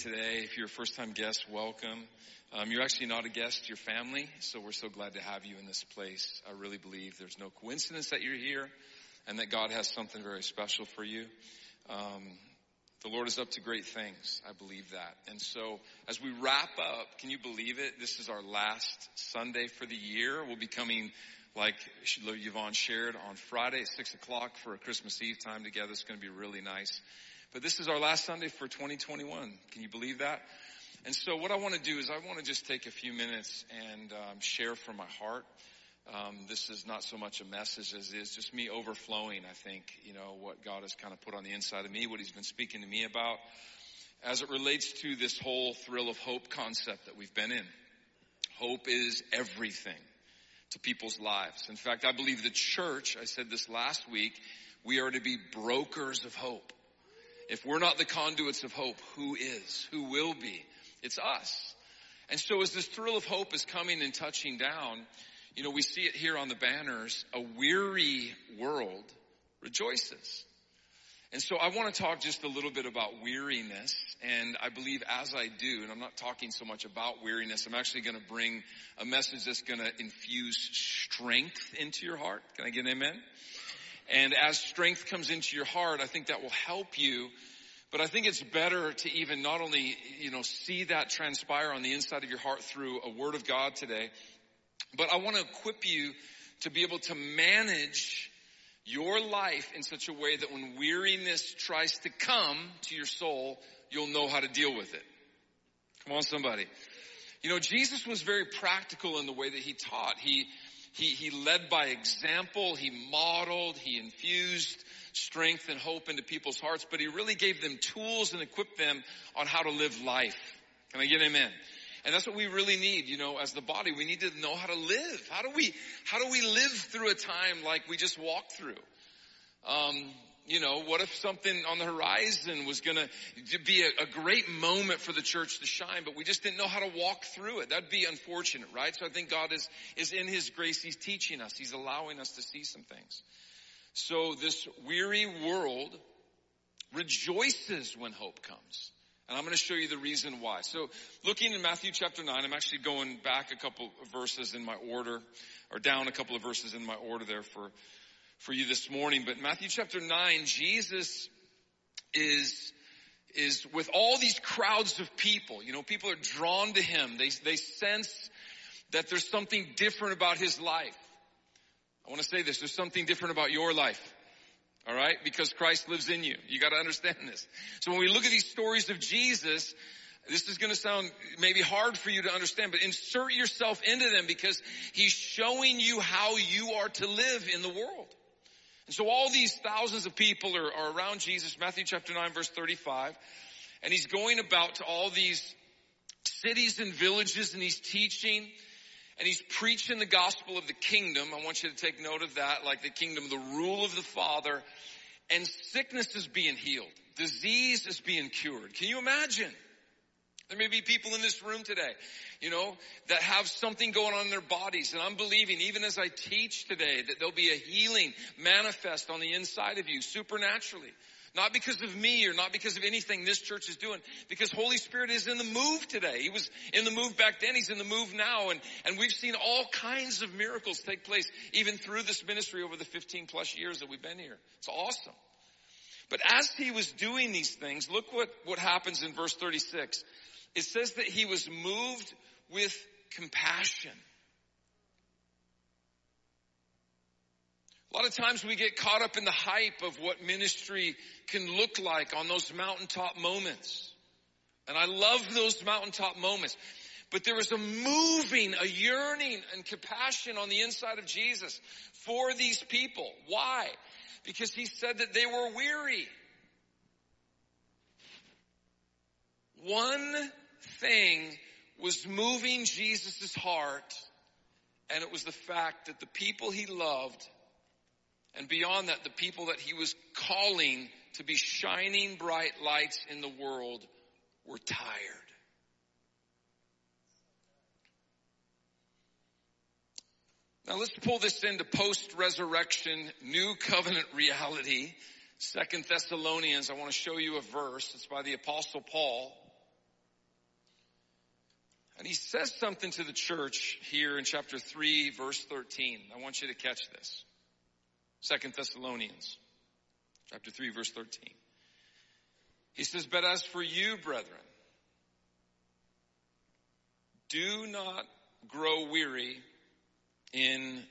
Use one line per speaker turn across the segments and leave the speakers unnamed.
Today. If you're a first time guest, welcome. Um, you're actually not a guest, you're family, so we're so glad to have you in this place. I really believe there's no coincidence that you're here and that God has something very special for you. Um, the Lord is up to great things. I believe that. And so as we wrap up, can you believe it? This is our last Sunday for the year. We'll be coming like Yvonne shared on Friday at six o'clock for a Christmas Eve time together. It's going to be really nice. But this is our last Sunday for 2021. Can you believe that? And so what I want to do is I want to just take a few minutes and um, share from my heart. Um, this is not so much a message as it is just me overflowing. I think you know what God has kind of put on the inside of me, what He's been speaking to me about, as it relates to this whole thrill of hope concept that we've been in. Hope is everything to people's lives. In fact, I believe the church. I said this last week. We are to be brokers of hope. If we're not the conduits of hope, who is? Who will be? It's us. And so as this thrill of hope is coming and touching down, you know, we see it here on the banners, a weary world rejoices. And so I want to talk just a little bit about weariness. And I believe as I do, and I'm not talking so much about weariness, I'm actually going to bring a message that's going to infuse strength into your heart. Can I get an amen? And as strength comes into your heart, I think that will help you. But I think it's better to even not only, you know, see that transpire on the inside of your heart through a word of God today, but I want to equip you to be able to manage your life in such a way that when weariness tries to come to your soul, you'll know how to deal with it. Come on, somebody. You know, Jesus was very practical in the way that he taught. He, he, he led by example. He modeled. He infused strength and hope into people's hearts, but he really gave them tools and equipped them on how to live life. Can I get an amen? And that's what we really need, you know, as the body. We need to know how to live. How do we, how do we live through a time like we just walked through? Um, you know, what if something on the horizon was gonna be a, a, great moment for the church to shine, but we just didn't know how to walk through it? That'd be unfortunate, right? So I think God is, is in His grace. He's teaching us. He's allowing us to see some things. So this weary world rejoices when hope comes. And I'm going to show you the reason why. So looking in Matthew chapter 9, I'm actually going back a couple of verses in my order, or down a couple of verses in my order there for for you this morning. But Matthew chapter 9, Jesus is, is with all these crowds of people. You know, people are drawn to him. They, they sense that there's something different about his life. I want to say this. There's something different about your life. All right? Because Christ lives in you. You got to understand this. So when we look at these stories of Jesus, this is going to sound maybe hard for you to understand, but insert yourself into them because he's showing you how you are to live in the world. And so all these thousands of people are, are around Jesus, Matthew chapter 9 verse 35, and he's going about to all these cities and villages and he's teaching and he's preaching the gospel of the kingdom. I want you to take note of that, like the kingdom, the rule of the Father, and sickness is being healed. Disease is being cured. Can you imagine? There may be people in this room today, you know, that have something going on in their bodies. And I'm believing, even as I teach today, that there'll be a healing manifest on the inside of you supernaturally. Not because of me or not because of anything this church is doing, because Holy Spirit is in the move today. He was in the move back then, He's in the move now, and, and we've seen all kinds of miracles take place even through this ministry over the 15 plus years that we've been here. It's awesome. But as He was doing these things, look what, what happens in verse 36 it says that he was moved with compassion. A lot of times we get caught up in the hype of what ministry can look like on those mountaintop moments. And I love those mountaintop moments. But there was a moving, a yearning and compassion on the inside of Jesus for these people. Why? Because he said that they were weary. One thing was moving Jesus' heart, And it was the fact that the people he loved, and beyond that, the people that he was calling to be shining bright lights in the world were tired. Now let's pull this into post-resurrection, new covenant reality. Second Thessalonians, I want to show you a verse. It's by the apostle Paul. And he says something to the church here in chapter 3 verse 13. I want you to catch this. Second Thessalonians chapter 3 verse 13. He says, but as for you, brethren, do not grow weary in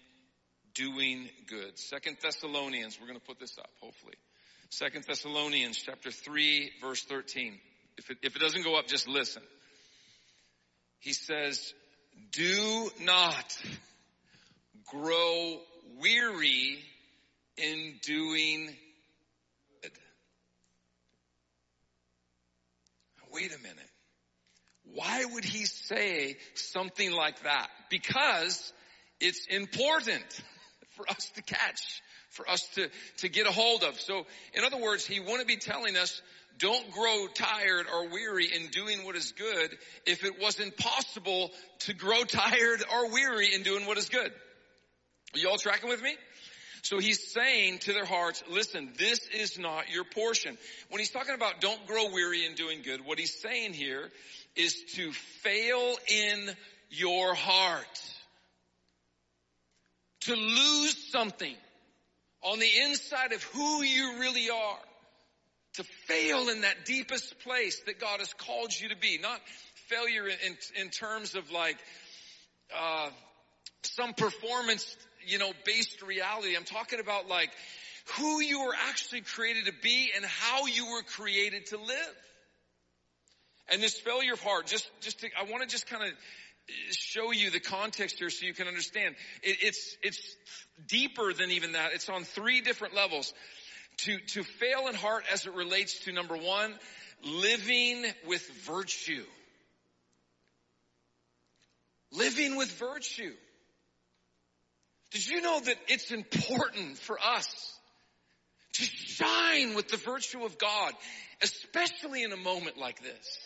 doing good. Second Thessalonians, we're going to put this up, hopefully. Second Thessalonians chapter 3 verse 13. If it, if it doesn't go up, just listen. He says, do not grow weary in doing good. Wait a minute. Why would he say something like that? Because it's important for us to catch, for us to, to get a hold of. So in other words, he wouldn't be telling us, don't grow tired or weary in doing what is good if it wasn't possible to grow tired or weary in doing what is good. Are you all tracking with me? So he's saying to their hearts, listen, this is not your portion. When he's talking about don't grow weary in doing good, what he's saying here is to fail in your heart to lose something on the inside of who you really are, to fail in that deepest place that God has called you to be, not failure in, in terms of like, uh, some performance, you know, based reality. I'm talking about like who you were actually created to be and how you were created to live. And this failure of heart, just, just to, I want to just kind of show you the context here so you can understand. It, it's, it's deeper than even that. It's on three different levels. To, to fail in heart as it relates to number one, living with virtue. Living with virtue. Did you know that it's important for us to shine with the virtue of God, especially in a moment like this?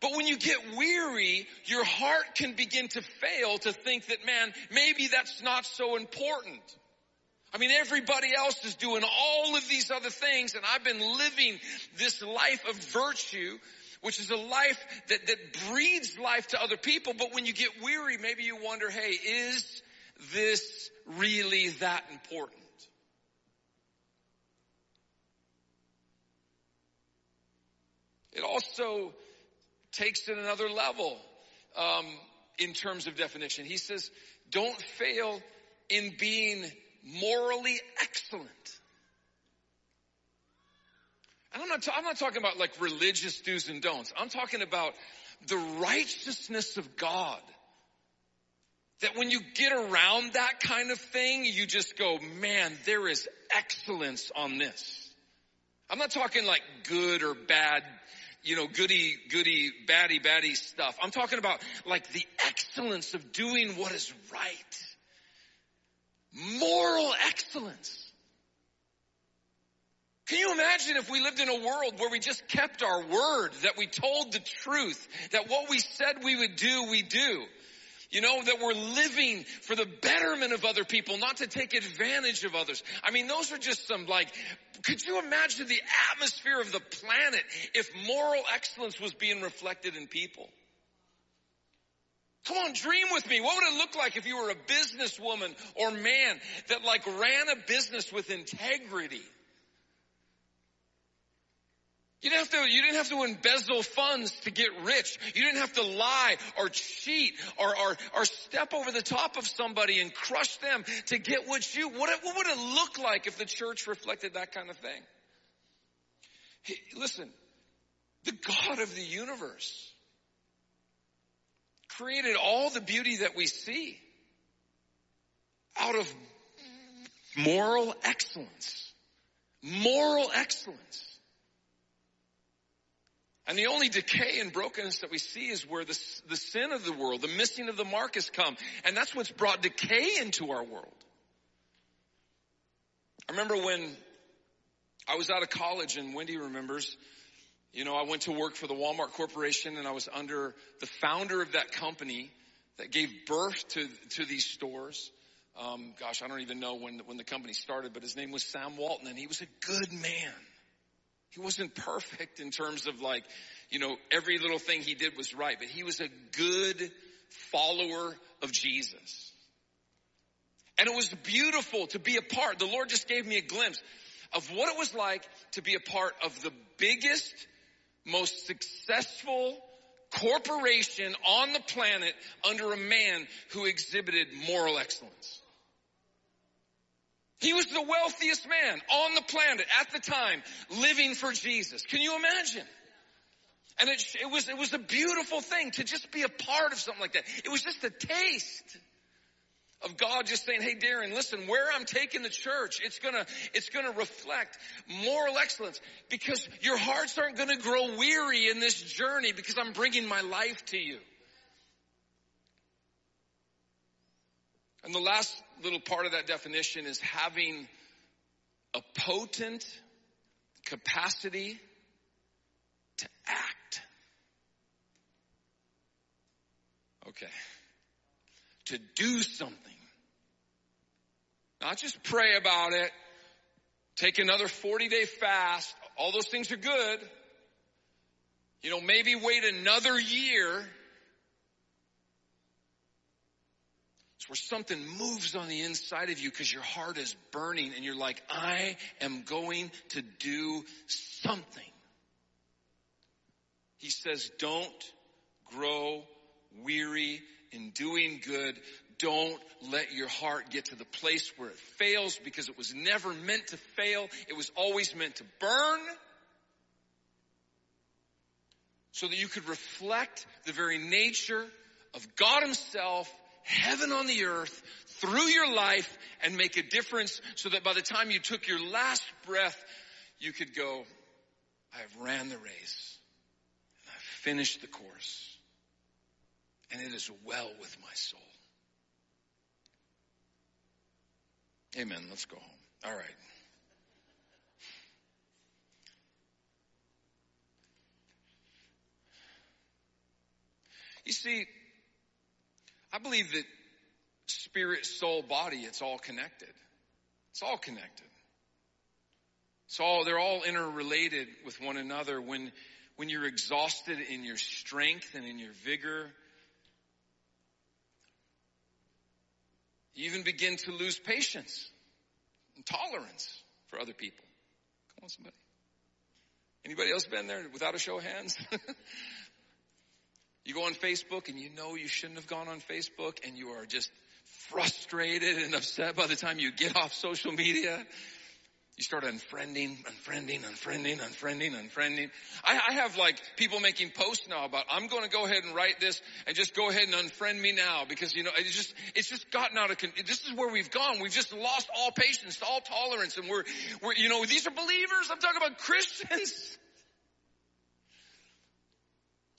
But when you get weary, your heart can begin to fail to think that, man, maybe that's not so important. I mean, everybody else is doing all of these other things and I've been living this life of virtue, which is a life that, that breeds life to other people. But when you get weary, maybe you wonder, hey, is this really that important? It also takes it another level um, in terms of definition. He says, don't fail in being morally excellent. And I'm not, ta- I'm not talking about like religious do's and don'ts. I'm talking about the righteousness of God. That when you get around that kind of thing, you just go, man, there is excellence on this. I'm not talking like good or bad you know, goody, goody, batty, batty stuff. I'm talking about like the excellence of doing what is right. Moral excellence. Can you imagine if we lived in a world where we just kept our word, that we told the truth, that what we said we would do, we do? You know, that we're living for the betterment of other people, not to take advantage of others. I mean, those are just some like, could you imagine the atmosphere of the planet if moral excellence was being reflected in people? Come on, dream with me. What would it look like if you were a businesswoman or man that like ran a business with integrity? You didn't have to, you didn't have to embezzle funds to get rich. You didn't have to lie or cheat or, or, or step over the top of somebody and crush them to get what you, what, what would it look like if the church reflected that kind of thing? Hey, listen, the God of the universe created all the beauty that we see out of moral excellence. Moral excellence. And the only decay and brokenness that we see is where the, the sin of the world, the missing of the mark has come. And that's what's brought decay into our world. I remember when I was out of college and Wendy remembers, you know, I went to work for the Walmart Corporation and I was under the founder of that company that gave birth to, to these stores. Um, gosh, I don't even know when, when the company started, but his name was Sam Walton and he was a good man. He wasn't perfect in terms of like, you know, every little thing he did was right, but he was a good follower of Jesus. And it was beautiful to be a part. The Lord just gave me a glimpse of what it was like to be a part of the biggest, most successful corporation on the planet under a man who exhibited moral excellence. He was the wealthiest man on the planet at the time living for Jesus. Can you imagine? And it, it, was, it was a beautiful thing to just be a part of something like that. It was just a taste of God just saying, hey Darren, listen, where I'm taking the church, it's gonna, it's gonna reflect moral excellence because your hearts aren't gonna grow weary in this journey because I'm bringing my life to you. And the last little part of that definition is having a potent capacity to act. Okay. To do something. Not just pray about it, take another 40 day fast. All those things are good. You know, maybe wait another year It's where something moves on the inside of you because your heart is burning and you're like, I am going to do something. He says, don't grow weary in doing good. Don't let your heart get to the place where it fails because it was never meant to fail. It was always meant to burn so that you could reflect the very nature of God himself heaven on the earth through your life and make a difference so that by the time you took your last breath, you could go, I have ran the race and I've finished the course and it is well with my soul. Amen. Let's go home. All right. You see, I believe that spirit, soul, body, it's all connected. It's all connected. It's all, they're all interrelated with one another. When, when you're exhausted in your strength and in your vigor, you even begin to lose patience and tolerance for other people. Come on, somebody. Anybody else been there without a show of hands? You go on Facebook and you know you shouldn't have gone on Facebook and you are just frustrated and upset by the time you get off social media. You start unfriending, unfriending, unfriending, unfriending, unfriending. I, I, have like people making posts now about I'm going to go ahead and write this and just go ahead and unfriend me now because you know it's just it's just gotten out of con- this is where we've gone. We've just lost all patience, all tolerance, and we're we're you know these are believers. I'm talking about Christians.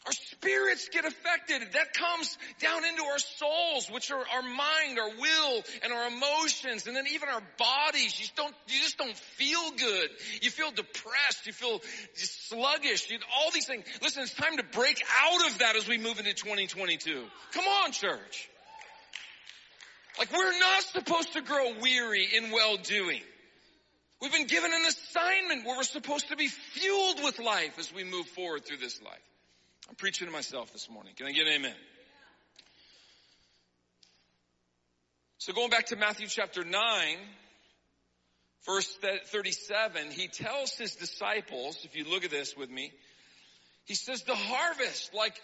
Our spirits get affected. That comes down into our souls, which are our mind, our will, and our emotions, and then even our bodies. You just don't, you just don't feel good. You feel depressed. You feel sluggish. You, all these things. Listen, it's time to break out of that as we move into 2022. Come on, church. Like we're not supposed to grow weary in well doing. We've been given an assignment where we're supposed to be fueled with life as we move forward through this life. I'm preaching to myself this morning. Can I get an amen? So going back to Matthew chapter 9, verse 37, he tells his disciples, if you look at this with me, he says the harvest, like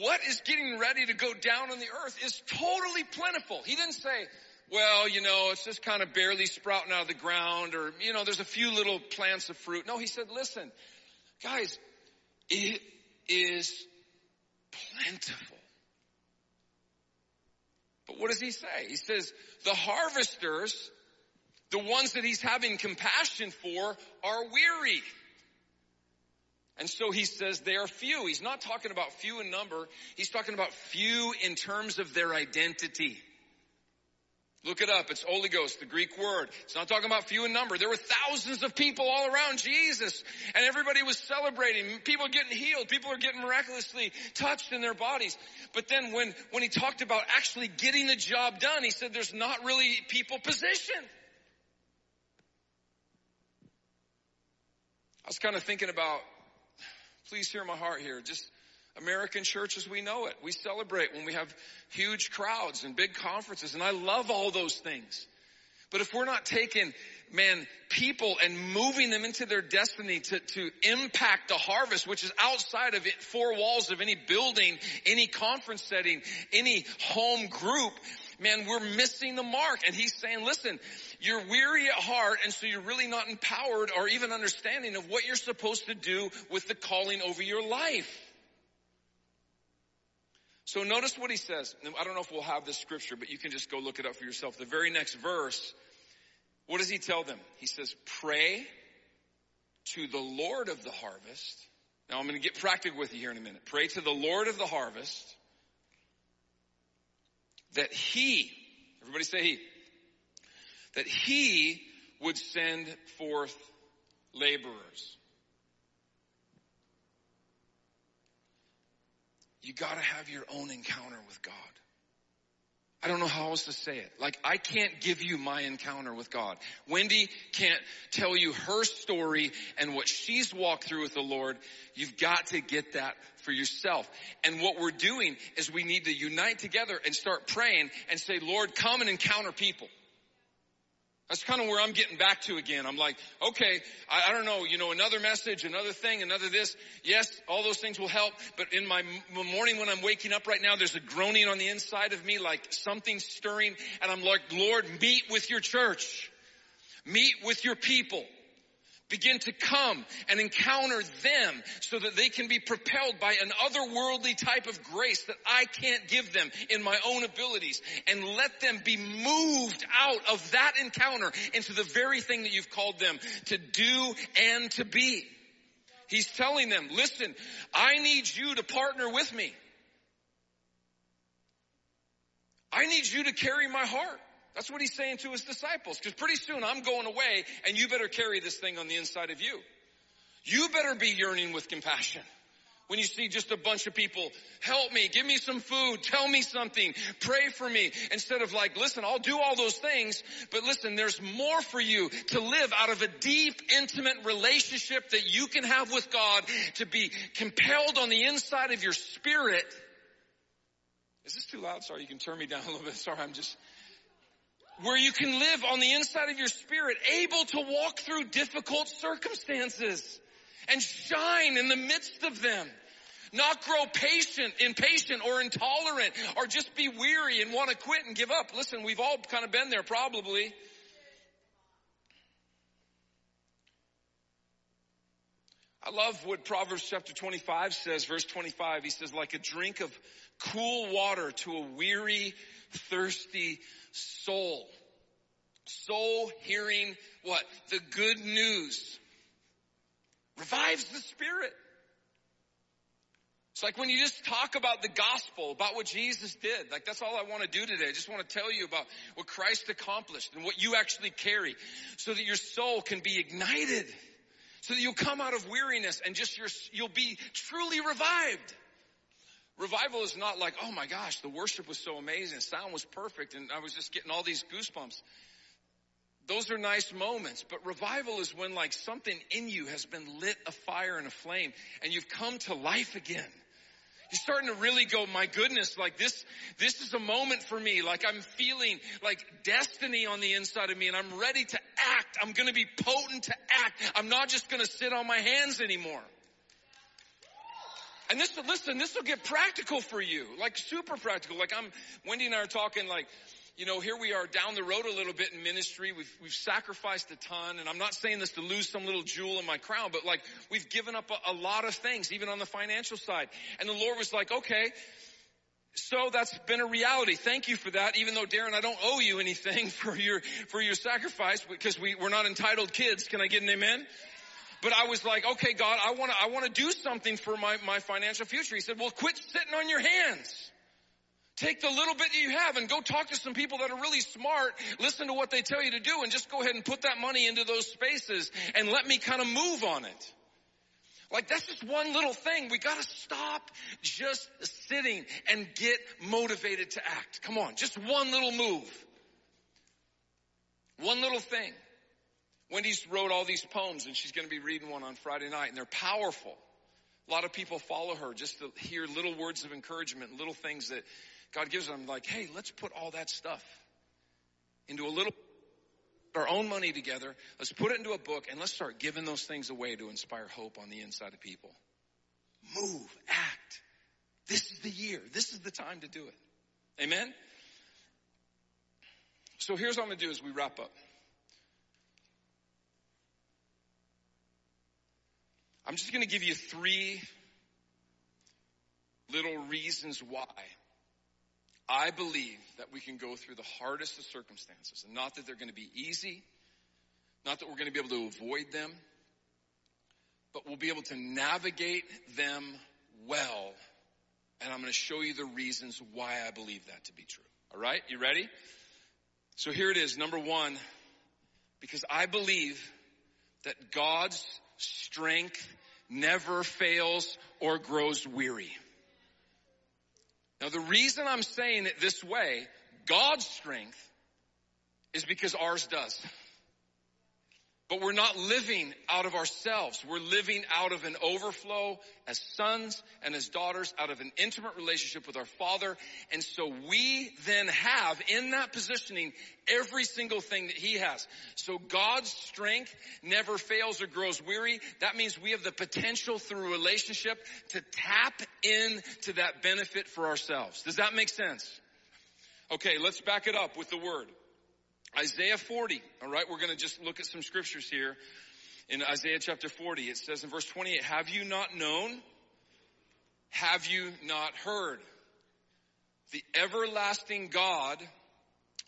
what is getting ready to go down on the earth is totally plentiful. He didn't say, well, you know, it's just kind of barely sprouting out of the ground or, you know, there's a few little plants of fruit. No, he said, listen, guys, it is plentiful. But what does he say? He says, the harvesters, the ones that he's having compassion for, are weary. And so he says they are few. He's not talking about few in number. He's talking about few in terms of their identity. Look it up. It's oligos, the Greek word. It's not talking about few in number. There were thousands of people all around Jesus and everybody was celebrating. People getting healed. People are getting miraculously touched in their bodies. But then when, when he talked about actually getting the job done, he said there's not really people positioned. I was kind of thinking about, please hear my heart here. Just American church as we know it. We celebrate when we have huge crowds and big conferences and I love all those things. But if we're not taking, man, people and moving them into their destiny to, to impact the harvest, which is outside of it, four walls of any building, any conference setting, any home group, man, we're missing the mark. And he's saying, listen, you're weary at heart and so you're really not empowered or even understanding of what you're supposed to do with the calling over your life. So notice what he says. I don't know if we'll have this scripture, but you can just go look it up for yourself. The very next verse, what does he tell them? He says, pray to the Lord of the harvest. Now I'm going to get practical with you here in a minute. Pray to the Lord of the harvest that he, everybody say he, that he would send forth laborers. You gotta have your own encounter with God. I don't know how else to say it. Like, I can't give you my encounter with God. Wendy can't tell you her story and what she's walked through with the Lord. You've got to get that for yourself. And what we're doing is we need to unite together and start praying and say, Lord, come and encounter people. That's kind of where I'm getting back to again. I'm like, okay, I, I, don't know, you know, another message, another thing, another this. Yes, all those things will help. But in my m- morning when I'm waking up right now, there's a groaning on the inside of me, like something stirring. And I'm like, Lord, meet with your church. Meet with your people begin to come and encounter them so that they can be propelled by an otherworldly type of grace that I can't give them in my own abilities and let them be moved out of that encounter into the very thing that you've called them to do and to be. He's telling them, listen, I need you to partner with me. I need you to carry my heart. That's what he's saying to his disciples. Cause pretty soon I'm going away and you better carry this thing on the inside of you. You better be yearning with compassion. When you see just a bunch of people, help me, give me some food, tell me something, pray for me. Instead of like, listen, I'll do all those things, but listen, there's more for you to live out of a deep, intimate relationship that you can have with God to be compelled on the inside of your spirit. Is this too loud? Sorry, you can turn me down a little bit. Sorry, I'm just, where you can live on the inside of your spirit, able to walk through difficult circumstances and shine in the midst of them. Not grow patient, impatient or intolerant or just be weary and want to quit and give up. Listen, we've all kind of been there probably. I love what Proverbs chapter 25 says, verse 25. He says, like a drink of cool water to a weary, thirsty soul. Soul hearing what? The good news revives the spirit. It's like when you just talk about the gospel, about what Jesus did. Like that's all I want to do today. I just want to tell you about what Christ accomplished and what you actually carry so that your soul can be ignited. So that you'll come out of weariness and just you'll be truly revived. Revival is not like, oh my gosh, the worship was so amazing, sound was perfect, and I was just getting all these goosebumps. Those are nice moments, but revival is when like something in you has been lit a fire and a flame and you've come to life again. You're starting to really go, my goodness, like this, this is a moment for me. Like I'm feeling like destiny on the inside of me and I'm ready to act. I'm going to be potent to act. I'm not just going to sit on my hands anymore. And this, listen, this will get practical for you, like super practical. Like I'm, Wendy and I are talking like, you know, here we are down the road a little bit in ministry. We've, we've sacrificed a ton and I'm not saying this to lose some little jewel in my crown, but like we've given up a, a lot of things, even on the financial side. And the Lord was like, okay, so that's been a reality. Thank you for that. Even though Darren, I don't owe you anything for your, for your sacrifice because we, we're not entitled kids. Can I get an amen? But I was like, okay, God, I want to, I want to do something for my, my financial future. He said, well, quit sitting on your hands. Take the little bit you have and go talk to some people that are really smart. Listen to what they tell you to do and just go ahead and put that money into those spaces and let me kind of move on it. Like that's just one little thing. We gotta stop just sitting and get motivated to act. Come on, just one little move. One little thing. Wendy's wrote all these poems and she's gonna be reading one on Friday night and they're powerful. A lot of people follow her just to hear little words of encouragement, little things that God gives them like, hey, let's put all that stuff into a little our own money together. Let's put it into a book and let's start giving those things away to inspire hope on the inside of people. Move, act. This is the year. This is the time to do it. Amen? So here's what I'm going to do as we wrap up. I'm just going to give you three little reasons why I believe that we can go through the hardest of circumstances and not that they're going to be easy, not that we're going to be able to avoid them, but we'll be able to navigate them well. And I'm going to show you the reasons why I believe that to be true. All right? You ready? So here it is. Number one, because I believe that God's strength never fails or grows weary. Now the reason I'm saying it this way, God's strength, is because ours does. But we're not living out of ourselves. We're living out of an overflow as sons and as daughters out of an intimate relationship with our Father. And so we then have in that positioning every single thing that He has. So God's strength never fails or grows weary. That means we have the potential through relationship to tap into that benefit for ourselves. Does that make sense? Okay, let's back it up with the word. Isaiah 40. All right. We're going to just look at some scriptures here in Isaiah chapter 40. It says in verse 28, have you not known? Have you not heard? The everlasting God,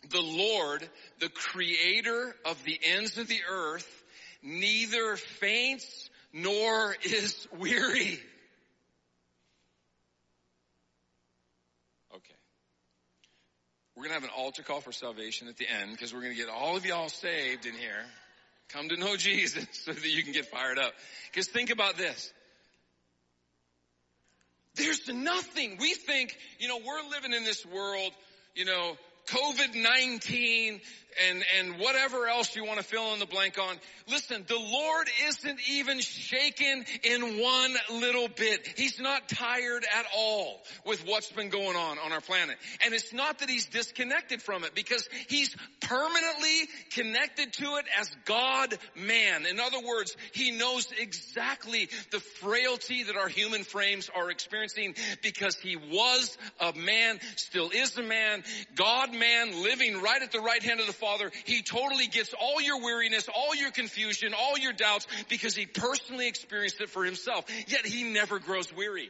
the Lord, the creator of the ends of the earth, neither faints nor is weary. We're going to have an altar call for salvation at the end because we're going to get all of y'all saved in here. Come to know Jesus so that you can get fired up. Because think about this. There's nothing. We think, you know, we're living in this world, you know, COVID-19 and, and whatever else you want to fill in the blank on. Listen, the Lord isn't even shaken in one little bit. He's not tired at all with what's been going on on our planet. And it's not that he's disconnected from it because he's permanently connected to it as God man. In other words, he knows exactly the frailty that our human frames are experiencing because he was a man, still is a man, God man living right at the right hand of the Father, He totally gets all your weariness, all your confusion, all your doubts because He personally experienced it for Himself. Yet He never grows weary.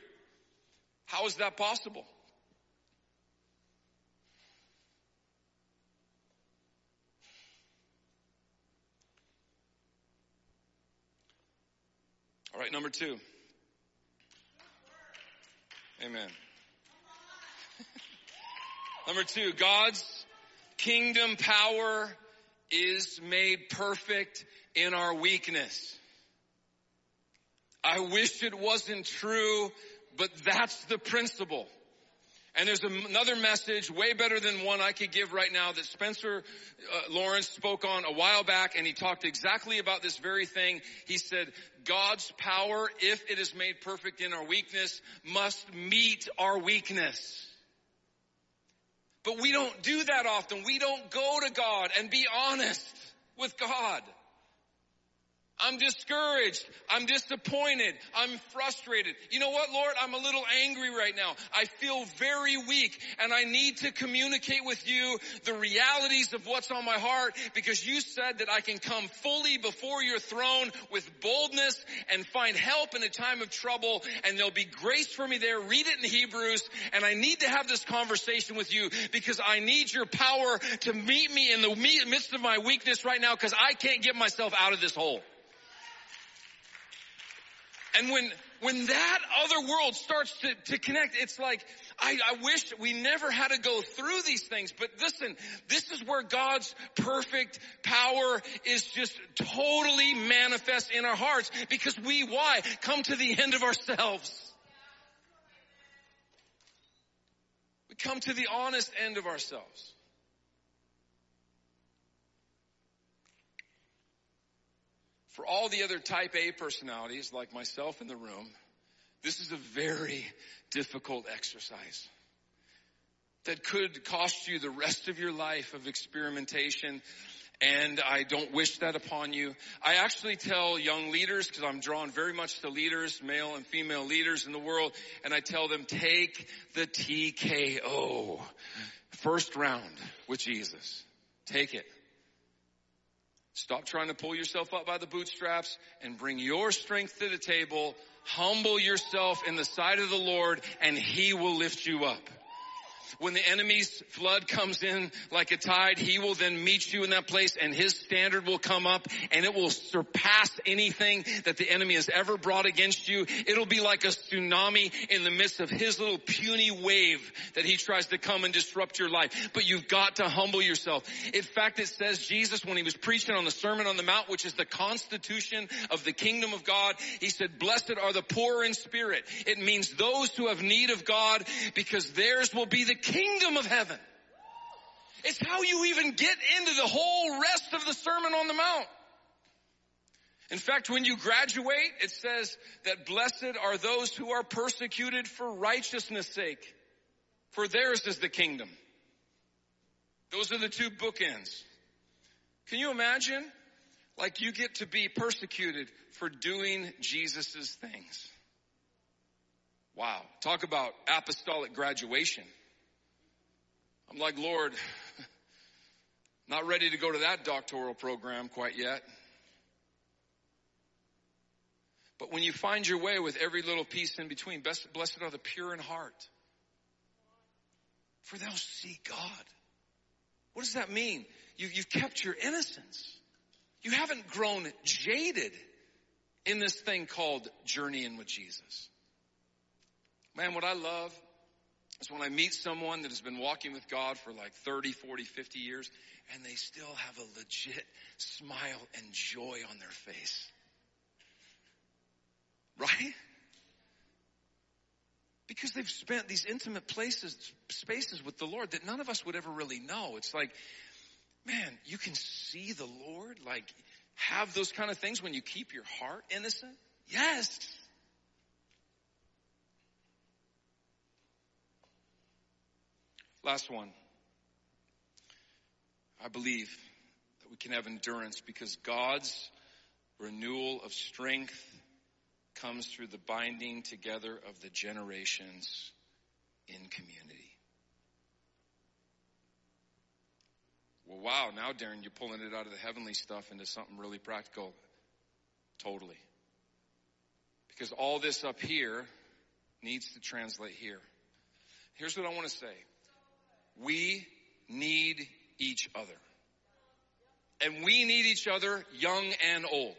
How is that possible? All right, number two. Amen. number two, God's kingdom power is made perfect in our weakness. I wish it wasn't true, but that's the principle. And there's another message way better than one I could give right now that Spencer uh, Lawrence spoke on a while back and he talked exactly about this very thing. He said, God's power, if it is made perfect in our weakness, must meet our weakness. But we don't do that often. We don't go to God and be honest with God. I'm discouraged. I'm disappointed. I'm frustrated. You know what, Lord? I'm a little angry right now. I feel very weak and I need to communicate with you the realities of what's on my heart because you said that I can come fully before your throne with boldness and find help in a time of trouble and there'll be grace for me there. Read it in Hebrews and I need to have this conversation with you because I need your power to meet me in the midst of my weakness right now because I can't get myself out of this hole. And when, when that other world starts to, to connect, it's like, I, I wish we never had to go through these things, but listen, this is where God's perfect power is just totally manifest in our hearts because we, why? Come to the end of ourselves. We come to the honest end of ourselves. For all the other type A personalities like myself in the room, this is a very difficult exercise that could cost you the rest of your life of experimentation. And I don't wish that upon you. I actually tell young leaders, because I'm drawn very much to leaders, male and female leaders in the world, and I tell them, take the TKO. First round with Jesus. Take it. Stop trying to pull yourself up by the bootstraps and bring your strength to the table. Humble yourself in the sight of the Lord and He will lift you up. When the enemy's flood comes in like a tide, he will then meet you in that place and his standard will come up and it will surpass anything that the enemy has ever brought against you. It'll be like a tsunami in the midst of his little puny wave that he tries to come and disrupt your life. But you've got to humble yourself. In fact, it says Jesus, when he was preaching on the Sermon on the Mount, which is the constitution of the kingdom of God, he said, blessed are the poor in spirit. It means those who have need of God because theirs will be the kingdom of heaven. It's how you even get into the whole rest of the Sermon on the Mount. In fact, when you graduate, it says that blessed are those who are persecuted for righteousness sake, for theirs is the kingdom. Those are the two bookends. Can you imagine? Like you get to be persecuted for doing Jesus' things. Wow. Talk about apostolic graduation. I'm like, Lord, not ready to go to that doctoral program quite yet. But when you find your way with every little piece in between, blessed are the pure in heart, for they'll see God. What does that mean? You, you've kept your innocence. You haven't grown jaded in this thing called journeying with Jesus. Man, what I love is when I meet someone that has been walking with God for like 30, 40, 50 years, and they still have a legit smile and joy on their face. Right? Because they've spent these intimate places, spaces with the Lord that none of us would ever really know. It's like, man, you can see the Lord, like have those kind of things when you keep your heart innocent. Yes. Last one. I believe that we can have endurance because God's renewal of strength comes through the binding together of the generations in community. Well, wow, now Darren, you're pulling it out of the heavenly stuff into something really practical. Totally. Because all this up here needs to translate here. Here's what I want to say. We need each other. And we need each other young and old.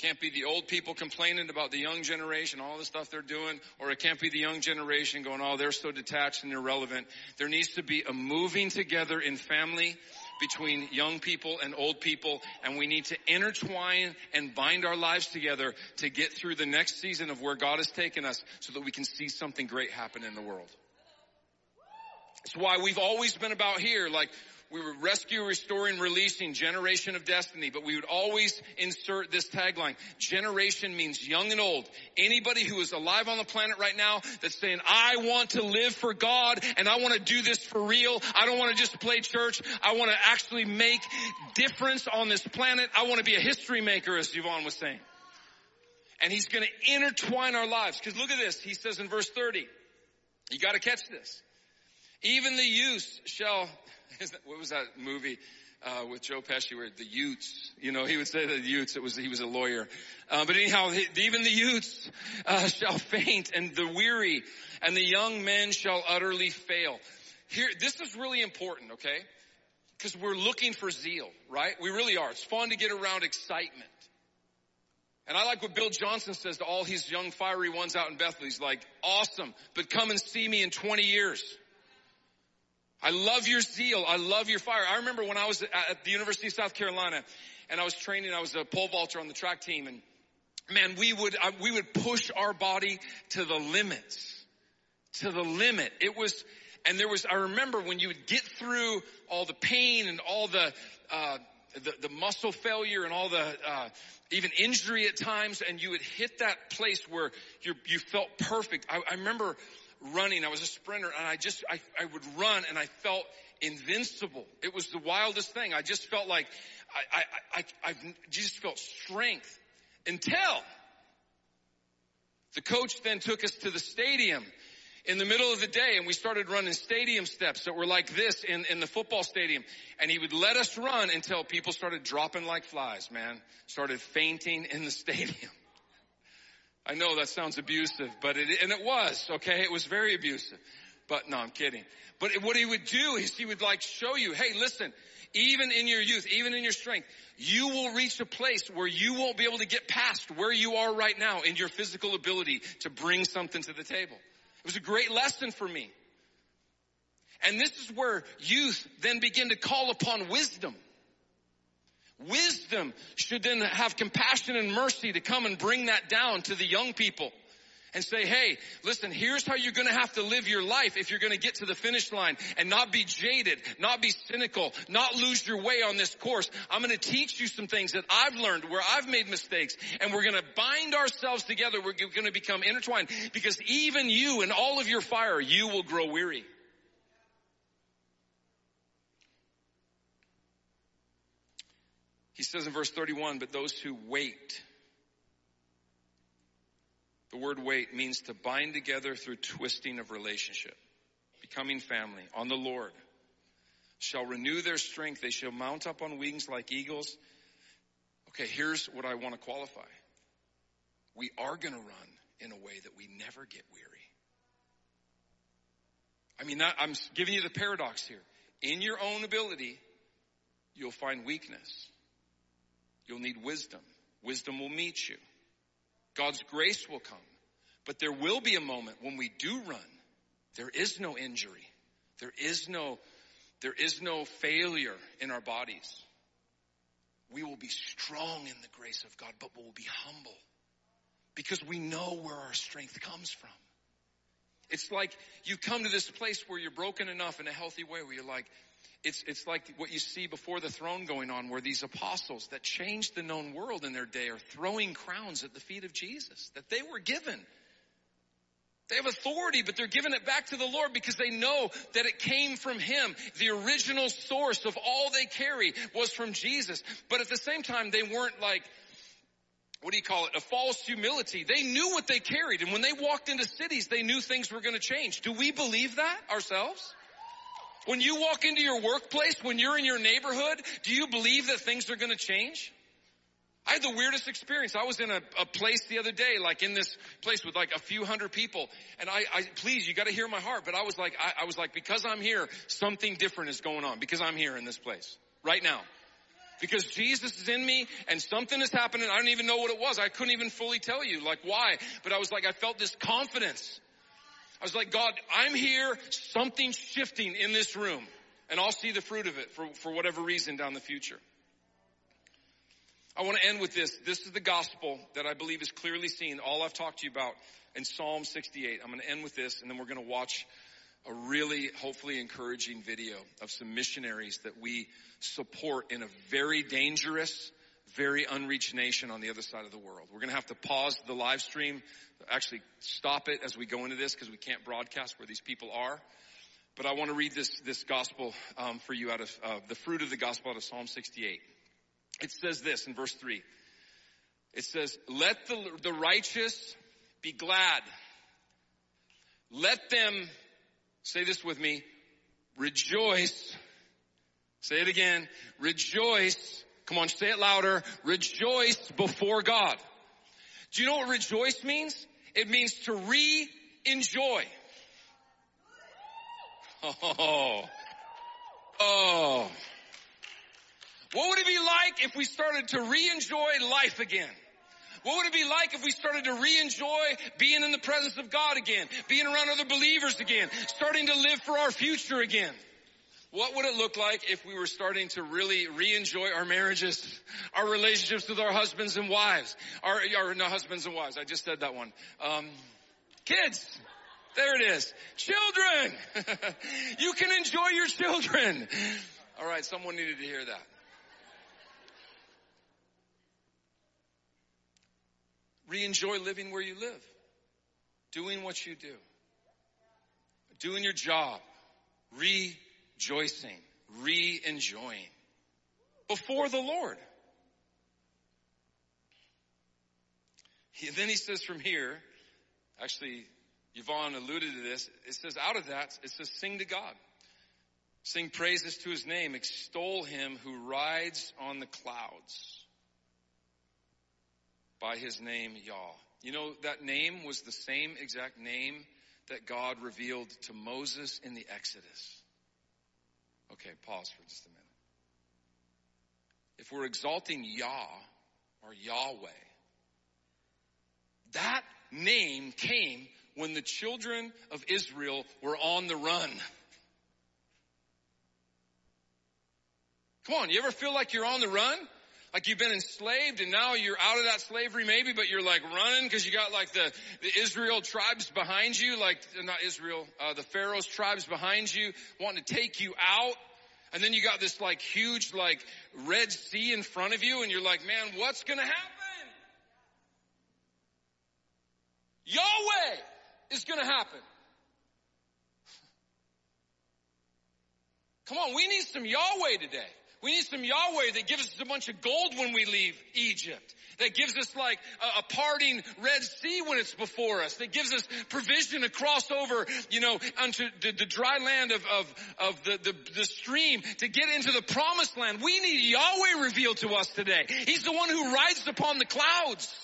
Can't be the old people complaining about the young generation, all the stuff they're doing, or it can't be the young generation going, oh, they're so detached and irrelevant. There needs to be a moving together in family between young people and old people, and we need to intertwine and bind our lives together to get through the next season of where God has taken us so that we can see something great happen in the world. It's why we've always been about here, like we would rescue, restoring, releasing, generation of destiny, but we would always insert this tagline. Generation means young and old. Anybody who is alive on the planet right now that's saying, I want to live for God and I want to do this for real. I don't want to just play church. I want to actually make difference on this planet. I want to be a history maker, as Yvonne was saying. And he's going to intertwine our lives. Cause look at this. He says in verse 30, you got to catch this. Even the youths shall, what was that movie? Uh, with Joe Pesci where the youths, you know, he would say the youths, it was, he was a lawyer. Uh, but anyhow, even the youths uh, shall faint and the weary and the young men shall utterly fail. Here, this is really important, okay? Cause we're looking for zeal, right? We really are. It's fun to get around excitement. And I like what Bill Johnson says to all his young fiery ones out in Bethel. He's like, awesome, but come and see me in 20 years. I love your zeal. I love your fire. I remember when I was at the University of South Carolina and I was training, I was a pole vaulter on the track team and man, we would, we would push our body to the limits, to the limit. It was, and there was, I remember when you would get through all the pain and all the, uh, the, the muscle failure and all the, uh, even injury at times, and you would hit that place where you felt perfect. I, I remember running. I was a sprinter, and I just I, I would run, and I felt invincible. It was the wildest thing. I just felt like I I, I I've just felt strength until the coach then took us to the stadium in the middle of the day and we started running stadium steps that were like this in, in the football stadium. And he would let us run until people started dropping like flies, man. Started fainting in the stadium. I know that sounds abusive, but it, and it was, okay? It was very abusive. But no, I'm kidding. But what he would do is he would like show you, hey, listen, even in your youth, even in your strength, you will reach a place where you won't be able to get past where you are right now in your physical ability to bring something to the table. It was a great lesson for me. And this is where youth then begin to call upon wisdom. Wisdom should then have compassion and mercy to come and bring that down to the young people and say, hey, listen, here's how you're gonna have to live your life if you're gonna get to the finish line and not be jaded, not be cynical, not lose your way on this course. I'm gonna teach you some things that I've learned where I've made mistakes and we're gonna bind ourselves together. We're gonna become intertwined because even you and all of your fire, you will grow weary. He says in verse 31, but those who wait the word wait means to bind together through twisting of relationship, becoming family on the Lord. Shall renew their strength. They shall mount up on wings like eagles. Okay, here's what I want to qualify. We are going to run in a way that we never get weary. I mean, I'm giving you the paradox here. In your own ability, you'll find weakness. You'll need wisdom. Wisdom will meet you. God's grace will come. But there will be a moment when we do run. There is no injury. There is no, there is no failure in our bodies. We will be strong in the grace of God, but we'll be humble because we know where our strength comes from. It's like you come to this place where you're broken enough in a healthy way where you're like, it's, it's like what you see before the throne going on where these apostles that changed the known world in their day are throwing crowns at the feet of Jesus that they were given. They have authority, but they're giving it back to the Lord because they know that it came from Him. The original source of all they carry was from Jesus. But at the same time, they weren't like, what do you call it? A false humility. They knew what they carried. And when they walked into cities, they knew things were going to change. Do we believe that ourselves? When you walk into your workplace, when you're in your neighborhood, do you believe that things are going to change? I had the weirdest experience. I was in a, a, place the other day, like in this place with like a few hundred people. And I, I please, you gotta hear my heart. But I was like, I, I was like, because I'm here, something different is going on because I'm here in this place right now. Because Jesus is in me and something is happening. I don't even know what it was. I couldn't even fully tell you like why, but I was like, I felt this confidence I was like, God, I'm here. Something's shifting in this room and I'll see the fruit of it for, for whatever reason down the future. I want to end with this. This is the gospel that I believe is clearly seen. All I've talked to you about in Psalm 68. I'm going to end with this and then we're going to watch a really hopefully encouraging video of some missionaries that we support in a very dangerous, very unreached nation on the other side of the world. We're going to have to pause the live stream actually stop it as we go into this because we can't broadcast where these people are. But I want to read this, this gospel um, for you out of uh, the fruit of the gospel out of Psalm 68. It says this in verse 3. It says, let the, the righteous be glad. Let them, say this with me, rejoice. Say it again. Rejoice. Come on, say it louder. Rejoice before God. Do you know what rejoice means? It means to re-enjoy. Oh. Oh. What would it be like if we started to re-enjoy life again? What would it be like if we started to re-enjoy being in the presence of God again, being around other believers again, starting to live for our future again? What would it look like if we were starting to really re-enjoy our marriages, our relationships with our husbands and wives, our, our no husbands and wives. I just said that one. Um, kids. There it is. Children. you can enjoy your children. All right. Someone needed to hear that. Re-enjoy living where you live, doing what you do, doing your job, re rejoicing, re-enjoying before the Lord. He, then he says from here, actually, Yvonne alluded to this. It says out of that, it says sing to God. Sing praises to his name. Extol him who rides on the clouds by his name Yah. You know, that name was the same exact name that God revealed to Moses in the Exodus. Okay, pause for just a minute. If we're exalting Yah or Yahweh, that name came when the children of Israel were on the run. Come on, you ever feel like you're on the run? Like you've been enslaved and now you're out of that slavery maybe, but you're like running because you got like the, the Israel tribes behind you, like, not Israel, uh, the Pharaoh's tribes behind you wanting to take you out. And then you got this like huge like Red Sea in front of you and you're like, man, what's gonna happen? Yahweh is gonna happen. Come on, we need some Yahweh today. We need some Yahweh that gives us a bunch of gold when we leave Egypt. That gives us like a, a, parting Red Sea when it's before us. That gives us provision to cross over, you know, onto the, the dry land of, of, of the, the, the stream to get into the promised land. We need Yahweh revealed to us today. He's the one who rides upon the clouds.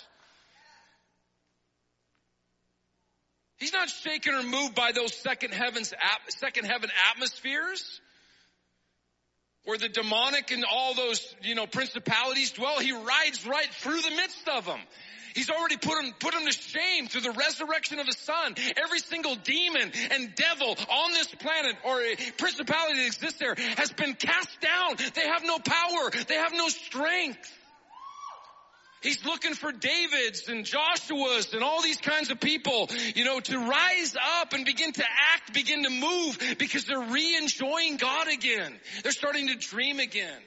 He's not shaken or moved by those second heavens, second heaven atmospheres where the demonic and all those, you know, principalities dwell, he rides right through the midst of them. He's already put him, put him to shame through the resurrection of the Son. Every single demon and devil on this planet or principality that exists there has been cast down. They have no power. They have no strength. He's looking for Davids and Joshua's and all these kinds of people, you know, to rise up and begin to act, begin to move because they're re-enjoying God again. They're starting to dream again.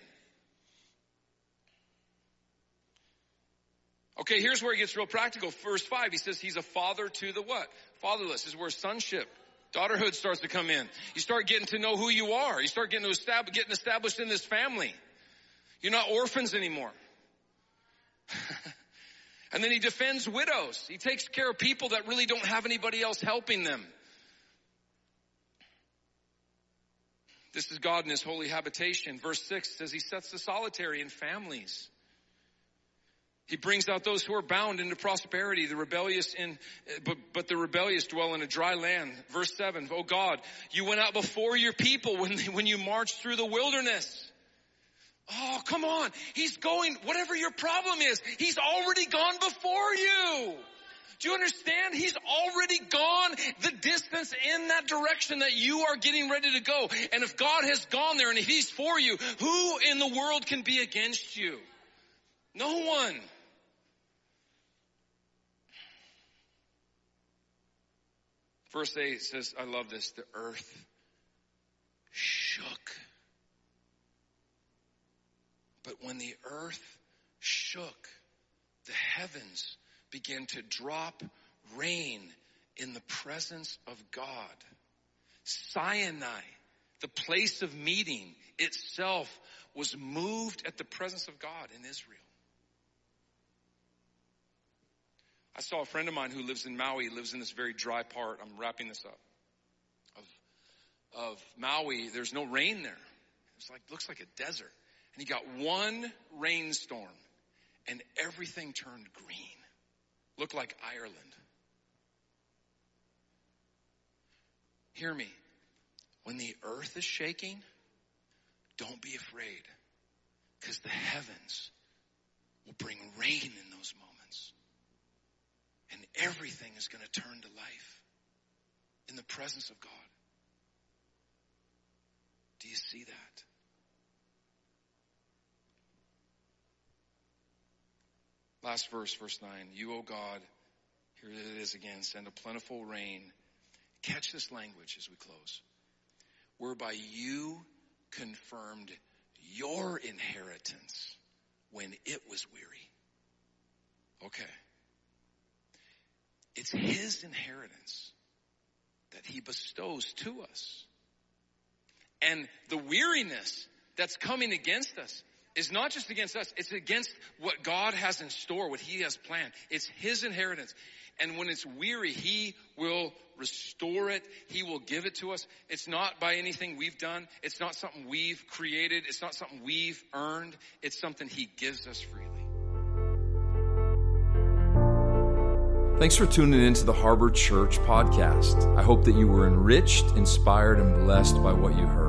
Okay, here's where it gets real practical. Verse 5, he says he's a father to the what? Fatherless is where sonship, daughterhood starts to come in. You start getting to know who you are. You start getting to establish, getting established in this family. You're not orphans anymore. and then he defends widows. He takes care of people that really don't have anybody else helping them. This is God in his holy habitation. Verse 6 says he sets the solitary in families. He brings out those who are bound into prosperity, the rebellious in, but, but the rebellious dwell in a dry land. Verse 7, oh God, you went out before your people when, when you marched through the wilderness. Oh, come on. He's going, whatever your problem is, he's already gone before you. Do you understand? He's already gone the distance in that direction that you are getting ready to go. And if God has gone there and if he's for you, who in the world can be against you? No one. Verse 8 says, I love this, the earth shook but when the earth shook, the heavens began to drop rain in the presence of God. Sinai, the place of meeting itself was moved at the presence of God in Israel. I saw a friend of mine who lives in Maui, lives in this very dry part. I'm wrapping this up. Of, of Maui, there's no rain there. It's like, looks like a desert. He got one rainstorm and everything turned green. Looked like Ireland. Hear me. When the earth is shaking, don't be afraid because the heavens will bring rain in those moments. And everything is going to turn to life in the presence of God. Do you see that? Last verse, verse 9. You, O God, here it is again, send a plentiful rain. Catch this language as we close. Whereby you confirmed your inheritance when it was weary. Okay. It's his inheritance that he bestows to us. And the weariness that's coming against us is not just against us, it's against what God has in store, what he has planned. It's his inheritance. And when it's weary, he will restore it. He will give it to us. It's not by anything we've done. It's not something we've created. It's not something we've earned. It's something he gives us freely.
Thanks for tuning in to the Harbor Church podcast. I hope that you were enriched, inspired, and blessed by what you heard.